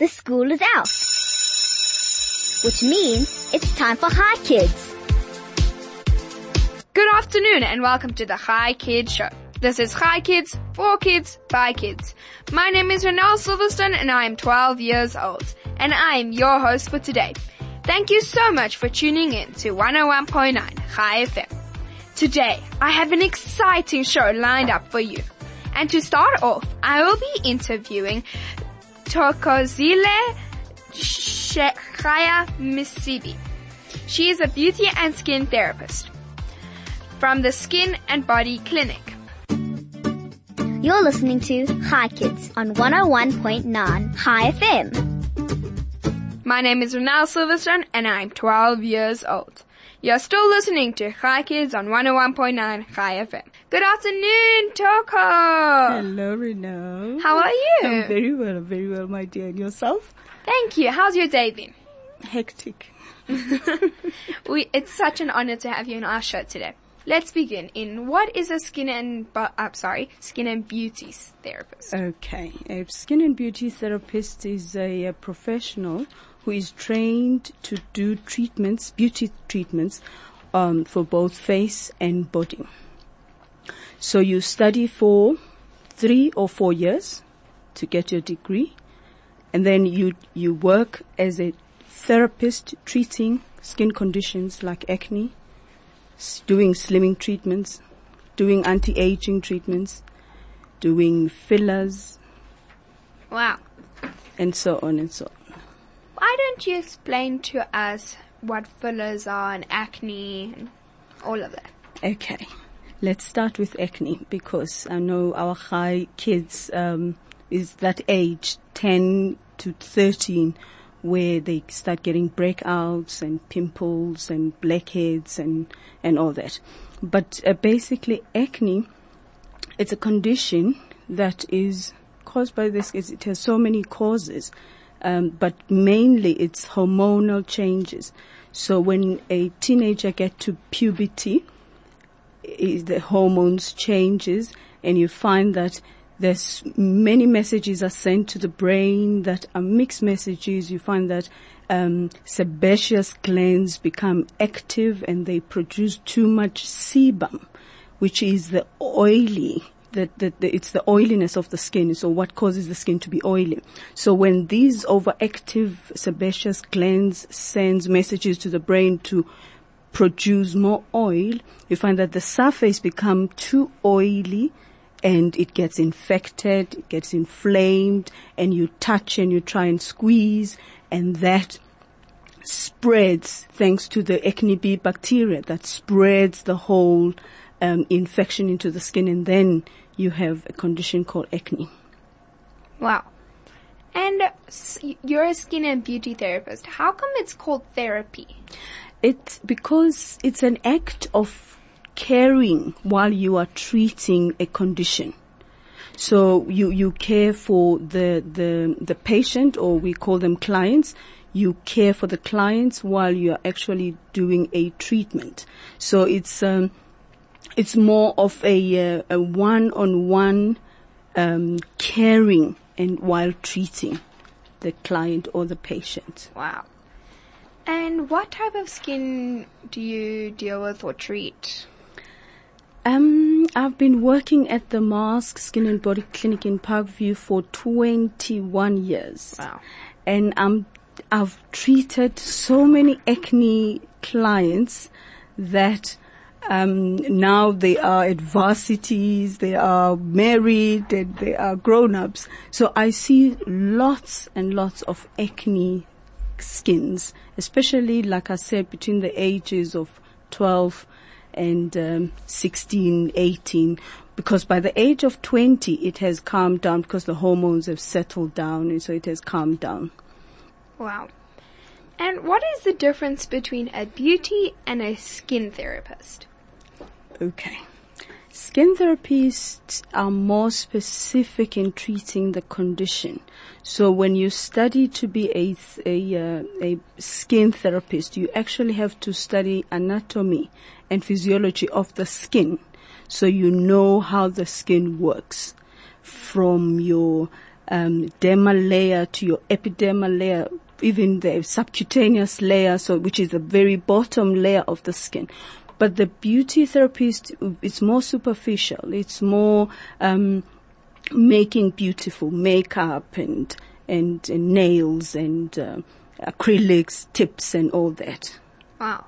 The school is out. Which means it's time for Hi Kids. Good afternoon and welcome to the Hi Kids Show. This is Hi Kids, for kids, by kids. My name is Renelle Silverstone and I am 12 years old. And I am your host for today. Thank you so much for tuning in to 101.9 Hi FM. Today, I have an exciting show lined up for you. And to start off, I will be interviewing Thokozile Chaya Msibi. She is a beauty and skin therapist from the Skin and Body Clinic. You're listening to Hi Kids on 101.9 Hi FM. My name is Renelle Silverstone and I'm 12 years old. You're still listening to Hi Kids on 101.9 Hi FM. Good afternoon, Toko. Hello, Renelle. How are you? I'm very well, very well, my dear. And yourself? Thank you. How's your day been? Hectic. we, it's such an honor to have you on our show today. Let's begin in what is a skin and, bu- uh, sorry, skin and beauty therapist? Okay. A skin and beauty therapist is a, a professional who is trained to do treatments, beauty treatments, um, for both face and body. So you study for three or four years to get your degree, and then you you work as a therapist treating skin conditions like acne, doing slimming treatments, doing anti-aging treatments, doing fillers, Wow. and so on and so on. Why don't you explain to us what fillers are and acne and all of that? Okay. Let's start with acne because I know our Hi Kids um, is that age, 10 to 13, where they start getting breakouts and pimples and blackheads and, and all that. But uh, basically acne, it's a condition that is caused by this, it has so many causes, um, but mainly it's hormonal changes. So when a teenager get to puberty, the hormones changes and you find that there's many messages are sent to the brain that are mixed messages. You find that um, sebaceous glands become active and they produce too much sebum, which is the oily it's the oiliness of the skin. So what causes the skin to be oily? So when these overactive sebaceous glands sends messages to the brain to produce more oil, you find that the surface become too oily and it gets infected, it gets inflamed and you touch and you try and squeeze and that spreads thanks to the acne B bacteria that spreads the whole um, infection into the skin and then you have a condition called acne. Wow. And you're a skin and beauty therapist. How come it's called therapy? It's because it's an act of caring while you are treating a condition. So you, you care for the, the, the patient or we call them clients. You care for the clients while you're actually doing a treatment. So it's, um, it's more of a, uh, a one-on-one, um, caring and while treating the client or the patient. Wow. And what type of skin do you deal with or treat? Um, I've been working at the Mask Skin and Body Clinic in Parkview for 21 years. Wow. And um, I've treated so many acne clients that um, now they are at varsities, they are married, and they are grown-ups. So I see lots and lots of acne skins, especially, like I said, between the ages of 12 and um, 16, 18, because by the age of 20, it has calmed down because the hormones have settled down, and so it has calmed down. Wow. And what is the difference between a beauty and a skin therapist? Okay. Skin therapists are more specific in treating the condition. So when you study to be a a, uh, a skin therapist, you actually have to study anatomy and physiology of the skin, so you know how the skin works, from your um, dermal layer to your epidermal layer, even the subcutaneous layer, so which is the very bottom layer of the skin. But the beauty therapist, it's more superficial. It's more um, making beautiful makeup and and, and nails and uh, acrylics, tips, and all that. Wow.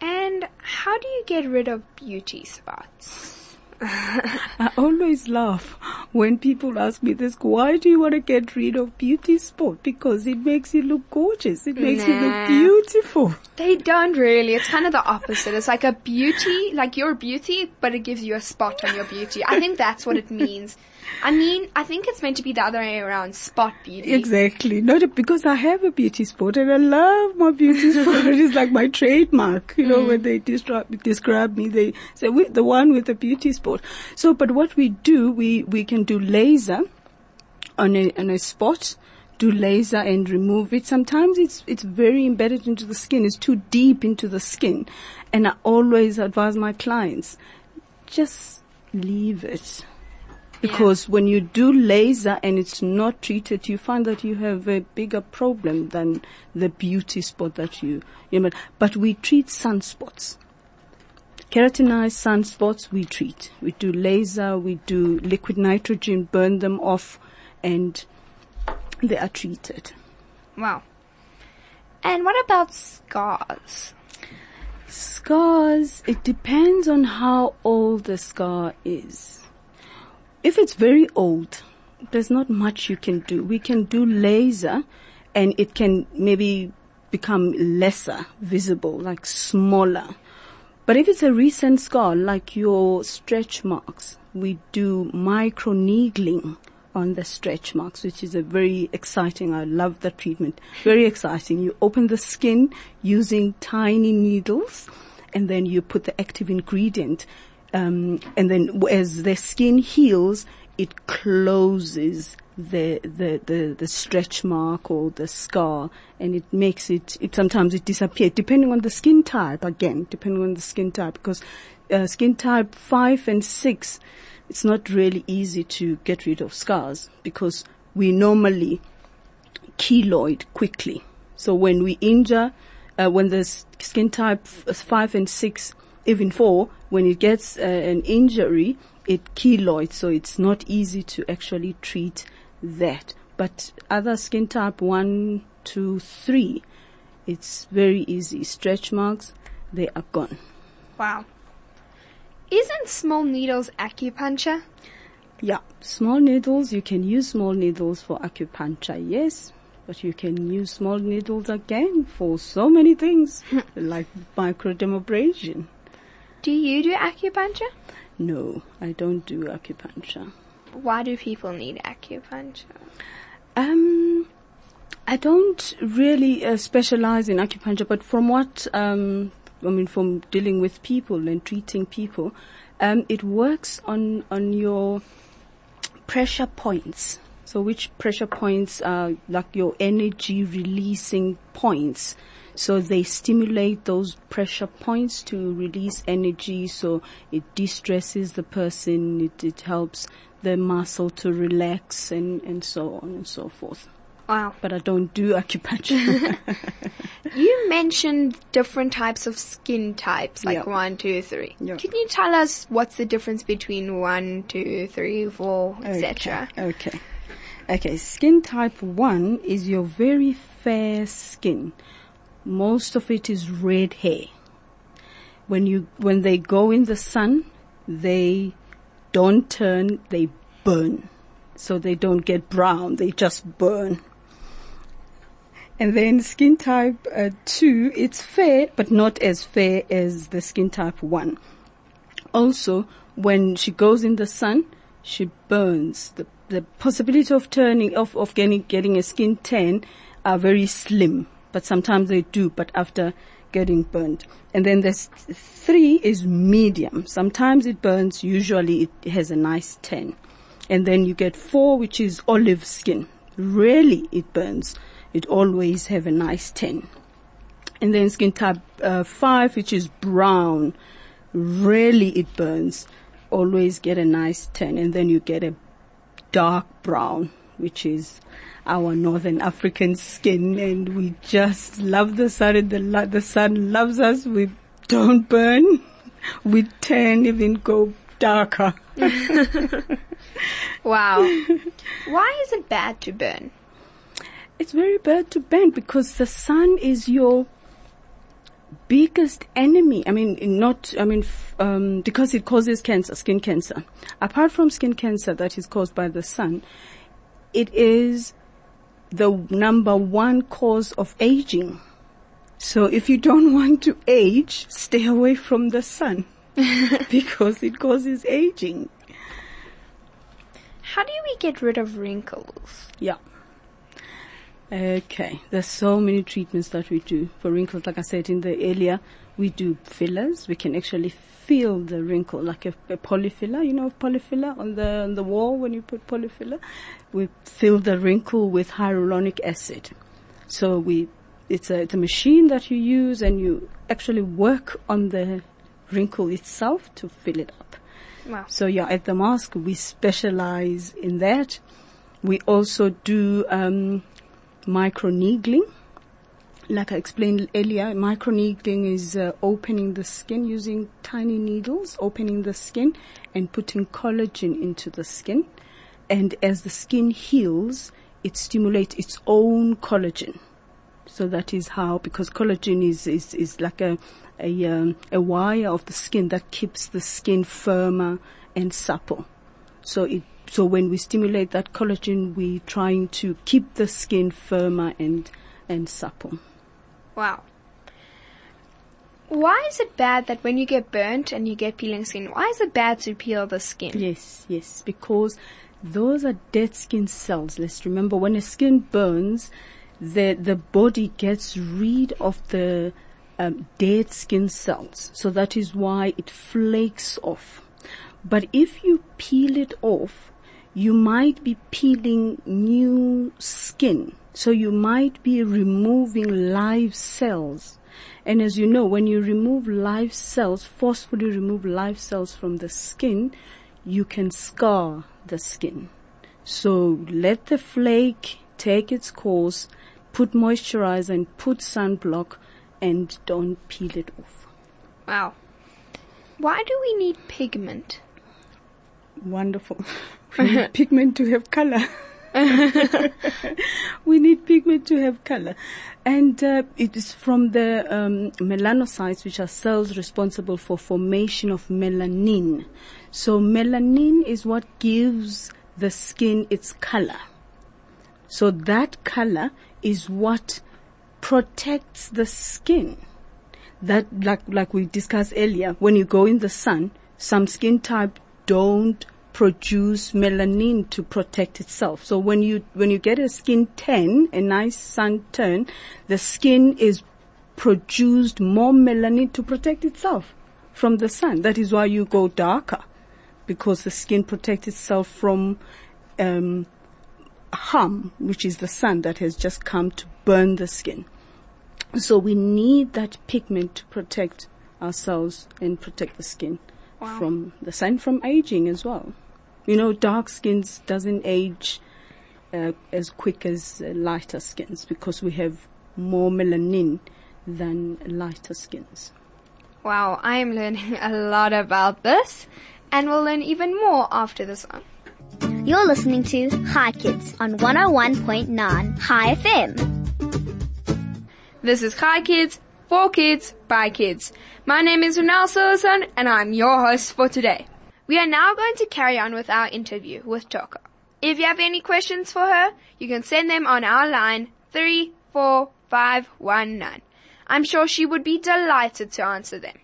And how do you get rid of beauty spots? I always laugh when people ask me this, why do you want to get rid of beauty spot? Because it makes you look gorgeous. It makes you look beautiful. They don't really. It's kind of the opposite. It's like a beauty, like your beauty, but it gives you a spot on your beauty. I think that's what it means. I mean, I think it's meant to be the other way around, spot beauty. Exactly. Not a, because I have a beauty spot and I love my beauty spot. it is like my trademark. You know, mm. when they describe, describe me, they say, we, the one with the beauty spot. So, but what we do, we, we can do laser on a, on a spot, do laser and remove it. Sometimes it's, it's very embedded into the skin. It's too deep into the skin. And I always advise my clients, just leave it. Because when you do laser and it's not treated, you find that you have a bigger problem than the beauty spot that you, you know, but we treat sunspots. Keratinized sunspots we treat. We do laser, we do liquid nitrogen, burn them off, and they are treated. Wow. And what about scars? Scars, it depends on how old the scar is. If it's very old, there's not much you can do. We can do laser and it can maybe become lesser visible, like smaller. But if it's a recent scar, like your stretch marks, we do micro needling on the stretch marks, which is a very exciting, I love that treatment. Very exciting. You open the skin using tiny needles and then you put the active ingredient. Um, and then as the skin heals, it closes the, the, the, the stretch mark or the scar and it makes it, it sometimes it disappears depending on the skin type again, depending on the skin type because uh, skin type 5 and 6 it's not really easy to get rid of scars because we normally keloid quickly. So when we injure, uh, when the skin type five and six, even four, when it gets uh, an injury, it keloids. So it's not easy to actually treat that. But other skin type one, two, three, it's very easy. Stretch marks, they are gone. Wow. Isn't small needles acupuncture? Yeah, small needles, you can use small needles for acupuncture, yes. But you can use small needles again for so many things, like microdermabrasion. Do you do acupuncture? No, I don't do acupuncture. Why do people need acupuncture? Um, I don't really uh, specialize in acupuncture, but from what um, I mean, from dealing with people and treating people, um, it works on on your pressure points. So, which pressure points are like your energy releasing points? So they stimulate those pressure points to release energy. So it de-stresses the person. It, it helps the muscle to relax and, and so on and so forth. Wow. But I don't do acupuncture. You mentioned different types of skin types, like Yeah. one, two, three. Yeah. Can you tell us what's the difference between one, two, three, four, etc.? Okay. okay. Okay. Skin type one is your very fair skin. Most of it is red hair. When you, when they go in the sun, they don't turn, they burn. So they don't get brown, they just burn. And then skin type uh, 2, it's fair, but not as fair as the skin type 1. Also, when she goes in the sun, she burns. The, the possibility of turning, of, of getting, getting a skin tan are very slim, but sometimes they do, but after getting burnt. And then there's three is medium. Sometimes it burns, usually it has a nice tan. And then you get four, which is olive skin. Rarely it burns. It always have a nice tan. And then skin type uh, 5, which is brown. Rarely it burns. Always get a nice tan. And then you get a dark brown, which is our Northern African skin, and we just love the sun, and the the sun loves us. We don't burn, we turn, even go darker. Wow. Why is it bad to burn? It's very bad to burn because the sun is your biggest enemy. I mean, not, I mean, f- um, because it causes cancer, skin cancer. Apart from skin cancer that is caused by the sun, it is the number one cause of aging. So if you don't want to age, stay away from the sun because it causes aging. How do we get rid of wrinkles? Yeah. Okay. There's so many treatments that we do for wrinkles. Like I said in the earlier, we do fillers. We can actually fill the wrinkle like a, a polyfiller. You know, polyfiller on the on the wall when you put polyfiller. We fill the wrinkle with hyaluronic acid. So we, it's a it's a machine that you use and you actually work on the wrinkle itself to fill it up. Wow. So yeah, at the Mask we specialize in that. We also do um, microneedling. Like I explained earlier, microneedling is uh, opening the skin using tiny needles, opening the skin and putting collagen into the skin. And as the skin heals, it stimulates its own collagen. So that is how, because collagen is, is, is like a, a, um, a wire of the skin that keeps the skin firmer and supple. So it, so when we stimulate that collagen, we're trying to keep the skin firmer and, and supple. Wow. Why is it bad that when you get burnt and you get peeling skin, why is it bad to peel the skin? Yes, yes, because those are dead skin cells. Let's remember when a skin burns, the, the body gets rid of the um, dead skin cells. So that is why it flakes off. But if you peel it off, you might be peeling new skin. So you might be removing live cells. And as you know, when you remove live cells, forcefully remove live cells from the skin, you can scar the skin. So let the flake take its course, put moisturizer and put sunblock and don't peel it off. Wow. Why do we need pigment? Wonderful. We need pigment to have color. we need pigment to have color. And uh, it is from the um, melanocytes, which are cells responsible for formation of melanin. So melanin is what gives the skin its color. So that color is what protects the skin. That, like, like we discussed earlier, when you go in the sun, some skin type don't produce melanin to protect itself. So when you, when you get a skin tan, a nice sun tan, the skin is produced more melanin to protect itself from the sun. That is why you go darker because the skin protects itself from, um, harm, which is the sun that has just come to burn the skin. So we need that pigment to protect ourselves and protect the skin Wow. from the sun, from aging as well. You know, dark skins doesn't age uh, as quick as uh, lighter skins because we have more melanin than lighter skins. Wow, I am learning a lot about this, and we'll learn even more after the song. You're listening to Hi Kids on 101.9 Hi FM. This is Hi Kids, for kids, by kids. My name is Renelle Silverstone, and I'm your host for today. We are now going to carry on with our interview with Toko. If you have any questions for her, you can send them on our line 34519. I'm sure she would be delighted to answer them.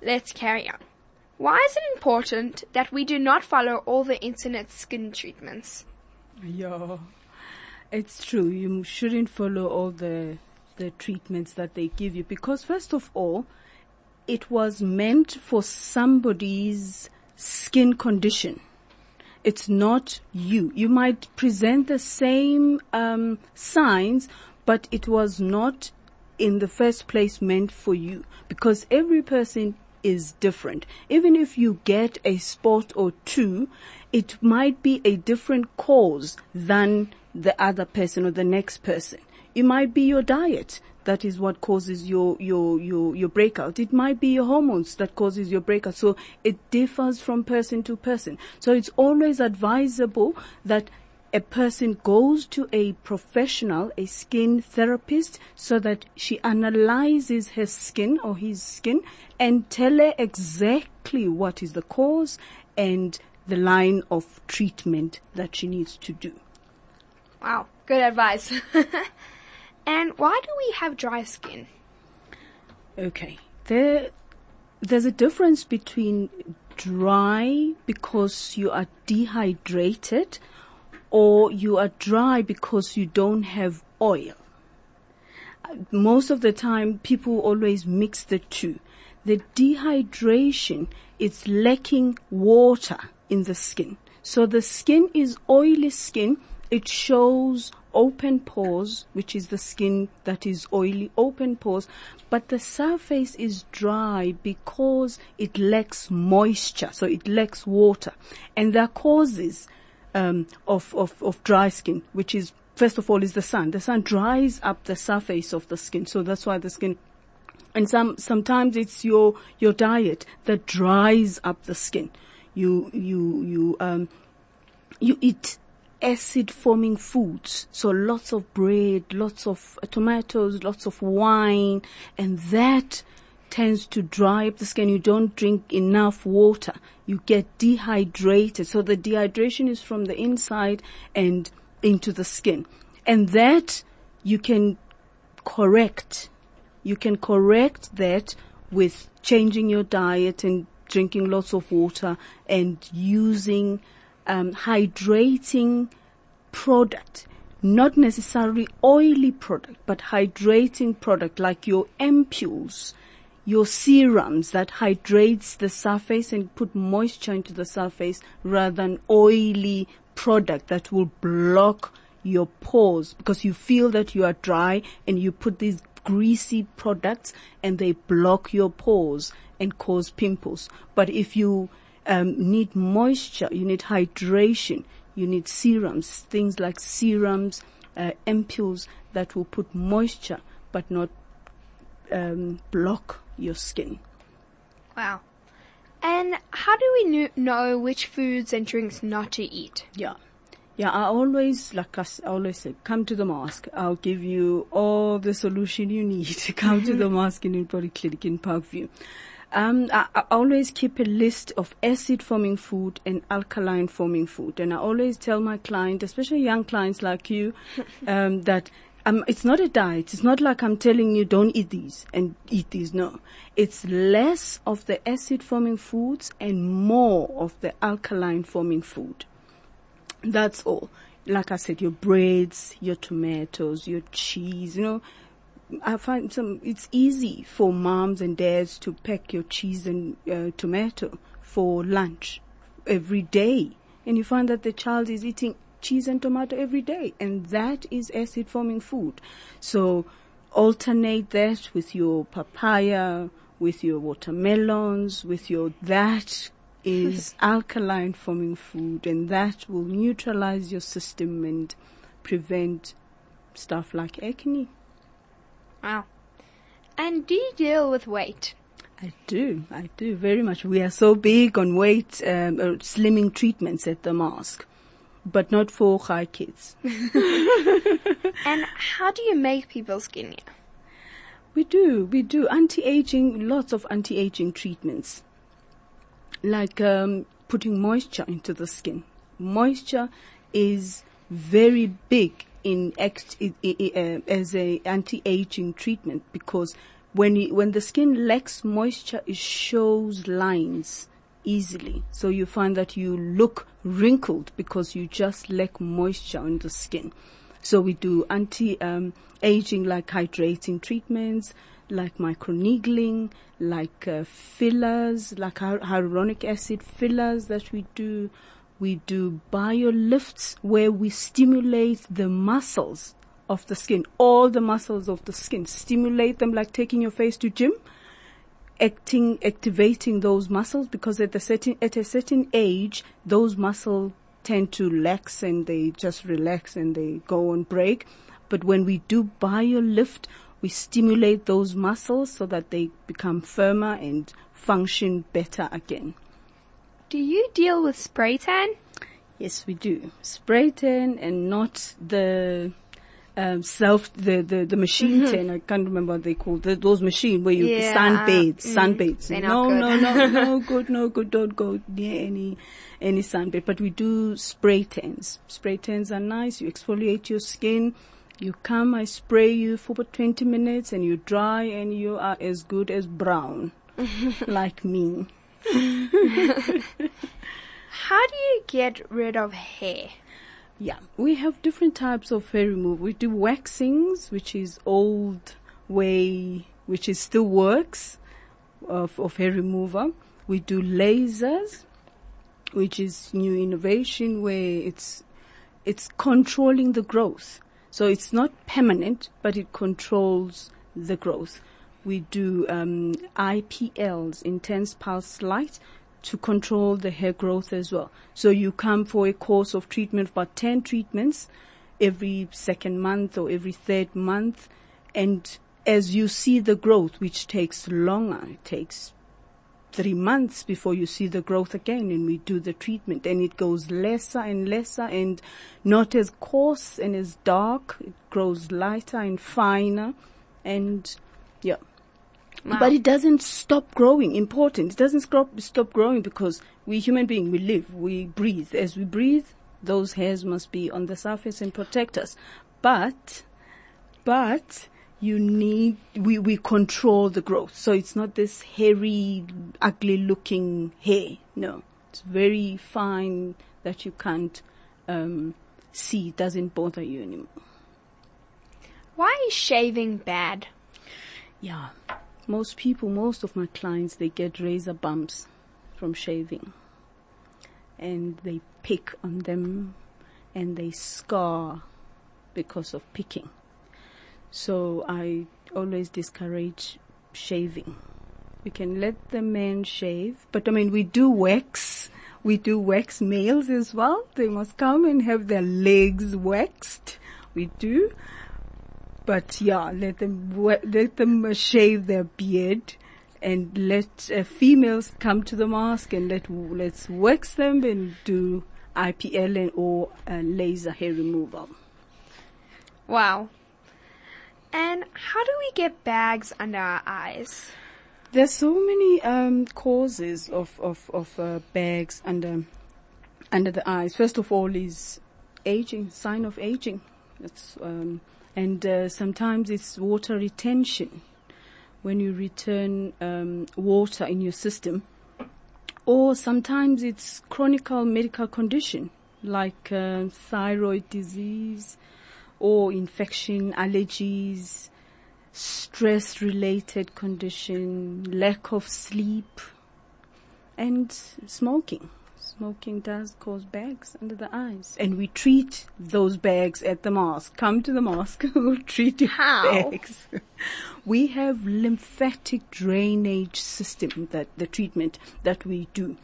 Let's carry on. Why is it important that we do not follow all the internet skin treatments? Yeah, it's true. You shouldn't follow all the the treatments that they give you because first of all, it was meant for somebody's skin condition. It's not you. You might present the same um, signs, but it was not in the first place meant for you because every person is different. Even if you get a spot or two, it might be a different cause than the other person or the next person. It might be your diet. That is what causes your, your, your, your breakout. It might be your hormones that causes your breakout. So it differs from person to person. So it's always advisable that a person goes to a professional, a skin therapist, so that she analyzes her skin or his skin and tell her exactly what is the cause and the line of treatment that she needs to do. Wow, good advice. and why do we have dry skin? Okay. There, there's a difference between dry because you are dehydrated or you are dry because you don't have oil. Most of the time people always mix the two. The dehydration is lacking water in the skin. So the skin is oily skin. It shows open pores, which is the skin that is oily, open pores, but the surface is dry because it lacks moisture, so it lacks water. And there are causes um, of, of, of dry skin, which is, first of all, is the sun. The sun dries up the surface of the skin, so that's why the skin and some sometimes it's your your diet that dries up the skin. You you you um you eat acid forming foods. So lots of bread, lots of uh, tomatoes, lots of wine, and that tends to dry up the skin. You don't drink enough water. You get dehydrated. So the dehydration is from the inside and into the skin. And that you can correct. You can correct that with changing your diet and drinking lots of water and using um, hydrating product, not necessarily oily product, but hydrating product like your ampules, your serums that hydrates the surface and put moisture into the surface rather than oily product that will block your pores because you feel that you are dry and you put these greasy products and they block your pores and cause pimples. But if you um, need moisture, you need hydration, you need serums, things like serums, uh, ampules that will put moisture but not um, block your skin. Wow. And how do we kn- know which foods and drinks not to eat? Yeah. Yeah, I always, like I always say, come to the Mask. I'll give you all the solution you need. come to the Mask Skin Body Clinic in Parkview. Um, I, I always keep a list of acid forming food and alkaline forming food. And I always tell my client, especially young clients like you, um, that um, it's not a diet. It's not like I'm telling you don't eat these and eat these. No. It's less of the acid forming foods and more of the alkaline forming food. That's all. Like I said, your breads, your tomatoes, your cheese, you know, I find some, it's easy for moms and dads to pack your cheese and uh, tomato for lunch every day. And you find that the child is eating cheese and tomato every day. And that is acid forming food. So alternate that with your papaya, with your watermelons, with your, that is alkaline forming food and that will neutralize your system and prevent stuff like acne. Wow. And do you deal with weight? I do, I do very much. We are so big on weight, um, uh, slimming treatments at the Mask, but not for Hi Kids. And how do you make people skinnier? We do, we do anti-aging, lots of anti-aging treatments, like um, putting moisture into the skin. Moisture is very big in act, uh, as a anti-aging treatment because when you, when the skin lacks moisture, it shows lines easily. So you find that you look wrinkled because you just lack moisture on the skin. So we do anti-aging like hydrating treatments, like microneedling, like uh, fillers, like hy- hyaluronic acid fillers that we do. We do biolifts where we stimulate the muscles of the skin, all the muscles of the skin, stimulate them like taking your face to gym acting, activating those muscles because at a certain, at a certain age, those muscles tend to lax and they just relax and they go on break. But when we do biolift, we stimulate those muscles so that they become firmer and function better again. Do you deal with spray tan? Yes, we do. Spray tan and not the um, self the the, the machine Mm-hmm. tan. I can't remember what they call the, those machine where you Yeah, sunbathe, mm, sunbathes. they're No, no, no, no, good, no good. Don't go near any any sunbathe. But we do spray tans. Spray tans are nice. You exfoliate your skin. You come, I spray you for about 20 minutes and you dry and you are as good as brown. like me. How do you get rid of hair? Yeah, we have different types of hair removal. We do waxings, which is old way, which is still works of, of hair remover. We do lasers, which is new innovation where it's, it's controlling the growth. So it's not permanent, but it controls the growth. We do um, IPLs, intense pulse light, to control the hair growth as well. So you come for a course of treatment, about 10 treatments every second month or every third month. And as you see the growth, which takes longer, it takes three months before you see the growth again and we do the treatment and it goes lesser and lesser and not as coarse and as dark. It grows lighter and finer and yeah. Wow. But it doesn't stop growing. Important. It doesn't stop, stop growing because we human beings, we live, we breathe. As we breathe, those hairs must be on the surface and protect us. But, but you need, we, we control the growth. So it's not this hairy, ugly looking hair. No. It's very fine that you can't, um, see. It doesn't bother you anymore. Why is shaving bad? Yeah. Most people, most of my clients, they get razor bumps from shaving. And they pick on them and they scar because of picking. So I always discourage shaving. We can let the men shave, but I mean, we do wax. We do wax males as well. They must come and have their legs waxed. We do. But yeah, let them let them shave their beard, and let uh, females come to the mask and let let's wax them and do IPL and or uh, laser hair removal. Wow. And how do we get bags under our eyes? There's so many um, causes of of of uh, bags under under the eyes. First of all, is aging, sign of aging. That's um, and uh, sometimes it's water retention when you return um, water in your system, or sometimes it's chronic medical condition like uh, thyroid disease or infection, allergies, stress related condition, lack of sleep, and smoking. Smoking does cause bags under the eyes. And we treat those bags at the Mask. Come to the Mask, we'll treat your How? bags. we have lymphatic drainage system that the treatment that we do.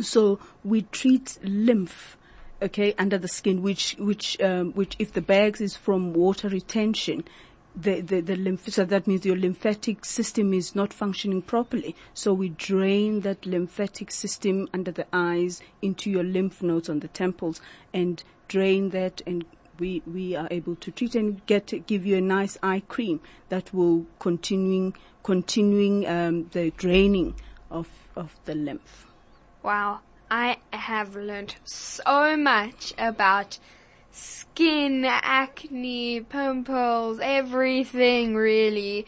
So we treat lymph, okay, under the skin, which, which, um, which if the bags is from water retention, the, the, the lymph, so that means your lymphatic system is not functioning properly. So we drain that lymphatic system under the eyes into your lymph nodes on the temples and drain that and we, we are able to treat and get, give you a nice eye cream that will continuing, continuing, um, the draining of, of the lymph. Wow. I have learned so much about skin, acne, pimples, everything really.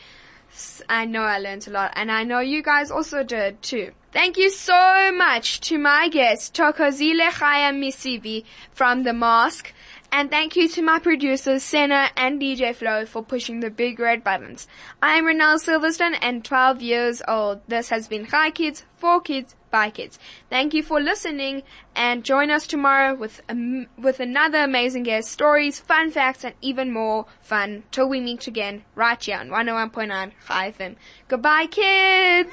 I know I learned a lot and I know you guys also did too. Thank you so much to my guest, Thokozile Chaya Msibi from The Mask. And thank you to my producers, Senna and DJ Flo for pushing the big red buttons. I am Renelle Silverstone and 12 years old. This has been Hi Kids, for Kids, by Kids. Thank you for listening and join us tomorrow with, um, with another amazing guest, stories, fun facts, and even more fun till we meet again right here on 101.9 Hi FM. Goodbye kids!